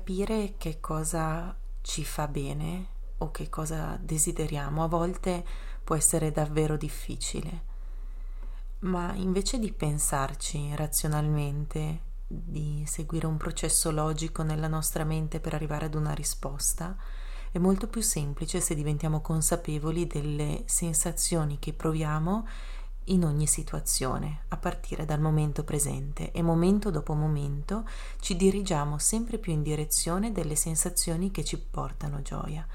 capire che cosa ci fa bene o che cosa desideriamo. A volte può essere davvero difficile, ma invece di pensarci razionalmente, di seguire un processo logico nella nostra mente per arrivare ad una risposta, è molto più semplice se diventiamo consapevoli delle sensazioni che proviamo in ogni situazione, a partire dal momento presente e momento dopo momento ci dirigiamo sempre più in direzione delle sensazioni che ci portano gioia,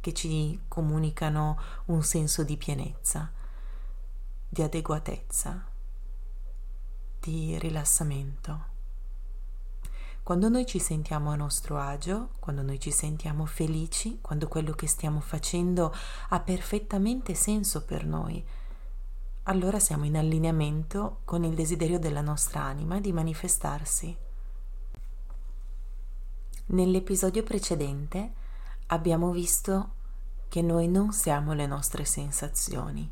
che ci comunicano un senso di pienezza, di adeguatezza, di rilassamento. Quando noi ci sentiamo a nostro agio, quando noi ci sentiamo felici, quando quello che stiamo facendo ha perfettamente senso per noi, allora siamo in allineamento con il desiderio della nostra anima di manifestarsi. Nell'episodio precedente abbiamo visto che noi non siamo le nostre sensazioni,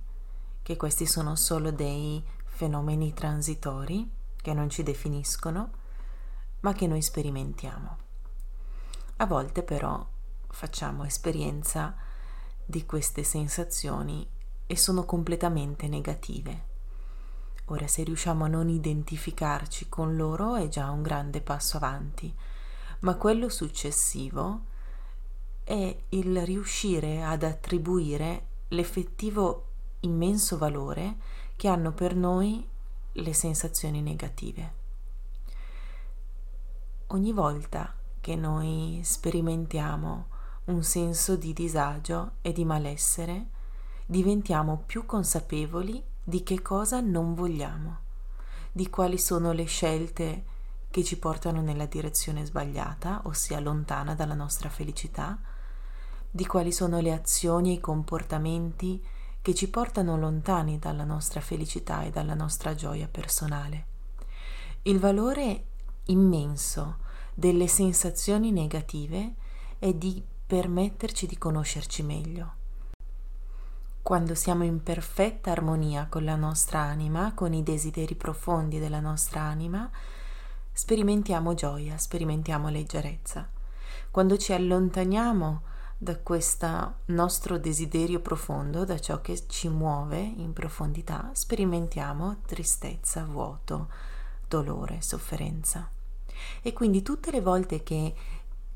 che questi sono solo dei fenomeni transitori che non ci definiscono ma che noi sperimentiamo. A volte però facciamo esperienza di queste sensazioni e sono completamente negative. Ora se riusciamo a non identificarci con loro è già un grande passo avanti, ma quello successivo è il riuscire ad attribuire l'effettivo immenso valore che hanno per noi le sensazioni negative ogni volta che noi sperimentiamo un senso di disagio e di malessere, diventiamo più consapevoli di che cosa non vogliamo, di quali sono le scelte che ci portano nella direzione sbagliata, ossia lontana dalla nostra felicità, di quali sono le azioni e i comportamenti che ci portano lontani dalla nostra felicità e dalla nostra gioia personale. Il valore immenso delle sensazioni negative è di permetterci di conoscerci meglio. Quando siamo in perfetta armonia con la nostra anima, con i desideri profondi della nostra anima, sperimentiamo gioia, sperimentiamo leggerezza. Quando ci allontaniamo da questo nostro desiderio profondo, da ciò che ci muove in profondità, sperimentiamo tristezza, vuoto, dolore, sofferenza. E quindi tutte le volte che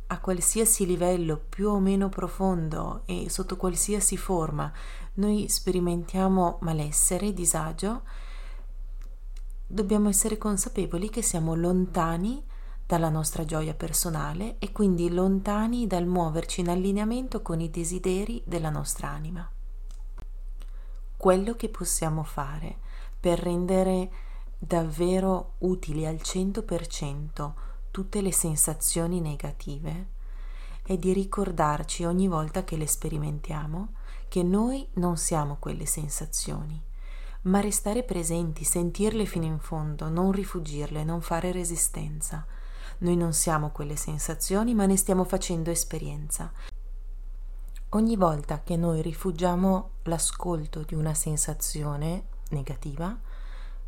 a qualsiasi livello più o meno profondo e sotto qualsiasi forma noi sperimentiamo malessere, disagio, dobbiamo essere consapevoli che siamo lontani dalla nostra gioia personale e quindi lontani dal muoverci in allineamento con i desideri della nostra anima. Quello che possiamo fare per rendere davvero utili al 100% tutte le sensazioni negative è di ricordarci ogni volta che le sperimentiamo che noi non siamo quelle sensazioni, ma restare presenti, sentirle fino in fondo, non rifugirle, non fare resistenza. Noi non siamo quelle sensazioni, ma ne stiamo facendo esperienza. Ogni volta che noi rifugiamo l'ascolto di una sensazione negativa,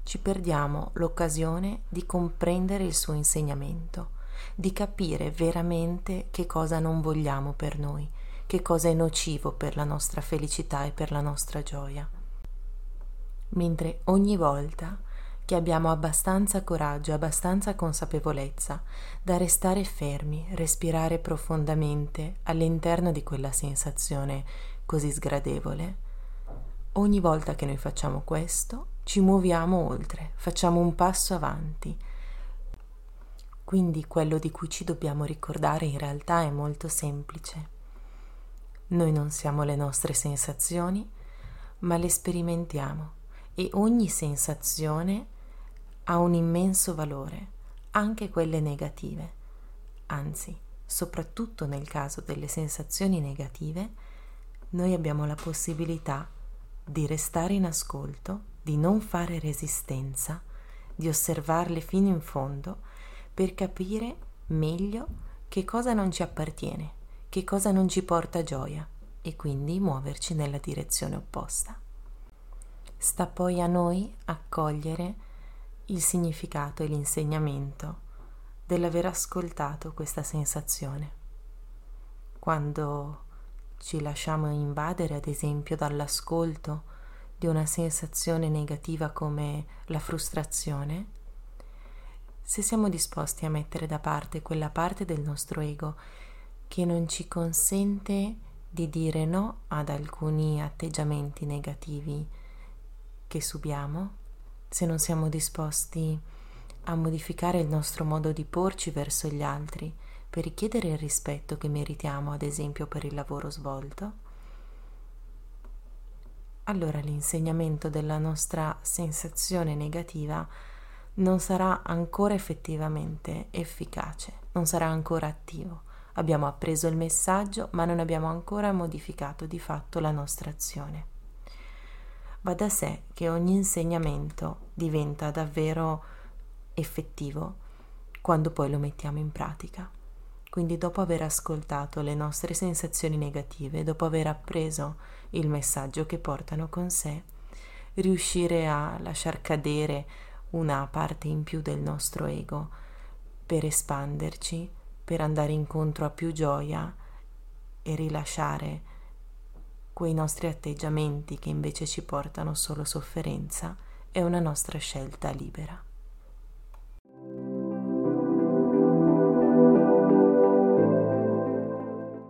ci perdiamo l'occasione di comprendere il suo insegnamento, di capire veramente che cosa non vogliamo per noi, che cosa è nocivo per la nostra felicità e per la nostra gioia. Mentre ogni volta che abbiamo abbastanza coraggio, abbastanza consapevolezza da restare fermi, respirare profondamente all'interno di quella sensazione così sgradevole, ogni volta che noi facciamo questo, ci muoviamo oltre, facciamo un passo avanti. Quindi quello di cui ci dobbiamo ricordare in realtà è molto semplice. Noi non siamo le nostre sensazioni, ma le sperimentiamo e ogni sensazione ha un immenso valore, anche quelle negative. Anzi, soprattutto nel caso delle sensazioni negative, noi abbiamo la possibilità di restare in ascolto di non fare resistenza, di osservarle fino in fondo per capire meglio che cosa non ci appartiene, che cosa non ci porta gioia e quindi muoverci nella direzione opposta. Sta poi a noi accogliere il significato e l'insegnamento dell'aver ascoltato questa sensazione. Quando ci lasciamo invadere, ad esempio, dall'ascolto di una sensazione negativa come la frustrazione, se siamo disposti a mettere da parte quella parte del nostro ego che non ci consente di dire no ad alcuni atteggiamenti negativi che subiamo, se non siamo disposti a modificare il nostro modo di porci verso gli altri per richiedere il rispetto che meritiamo, ad esempio per il lavoro svolto, allora l'insegnamento della nostra sensazione negativa non sarà ancora effettivamente efficace, non sarà ancora attivo. Abbiamo appreso il messaggio, ma non abbiamo ancora modificato di fatto la nostra azione. Va da sé che ogni insegnamento diventa davvero effettivo quando poi lo mettiamo in pratica. Quindi dopo aver ascoltato le nostre sensazioni negative, dopo aver appreso il messaggio che portano con sé, riuscire a lasciar cadere una parte in più del nostro ego per espanderci, per andare incontro a più gioia e rilasciare quei nostri atteggiamenti che invece ci portano solo sofferenza, è una nostra scelta libera.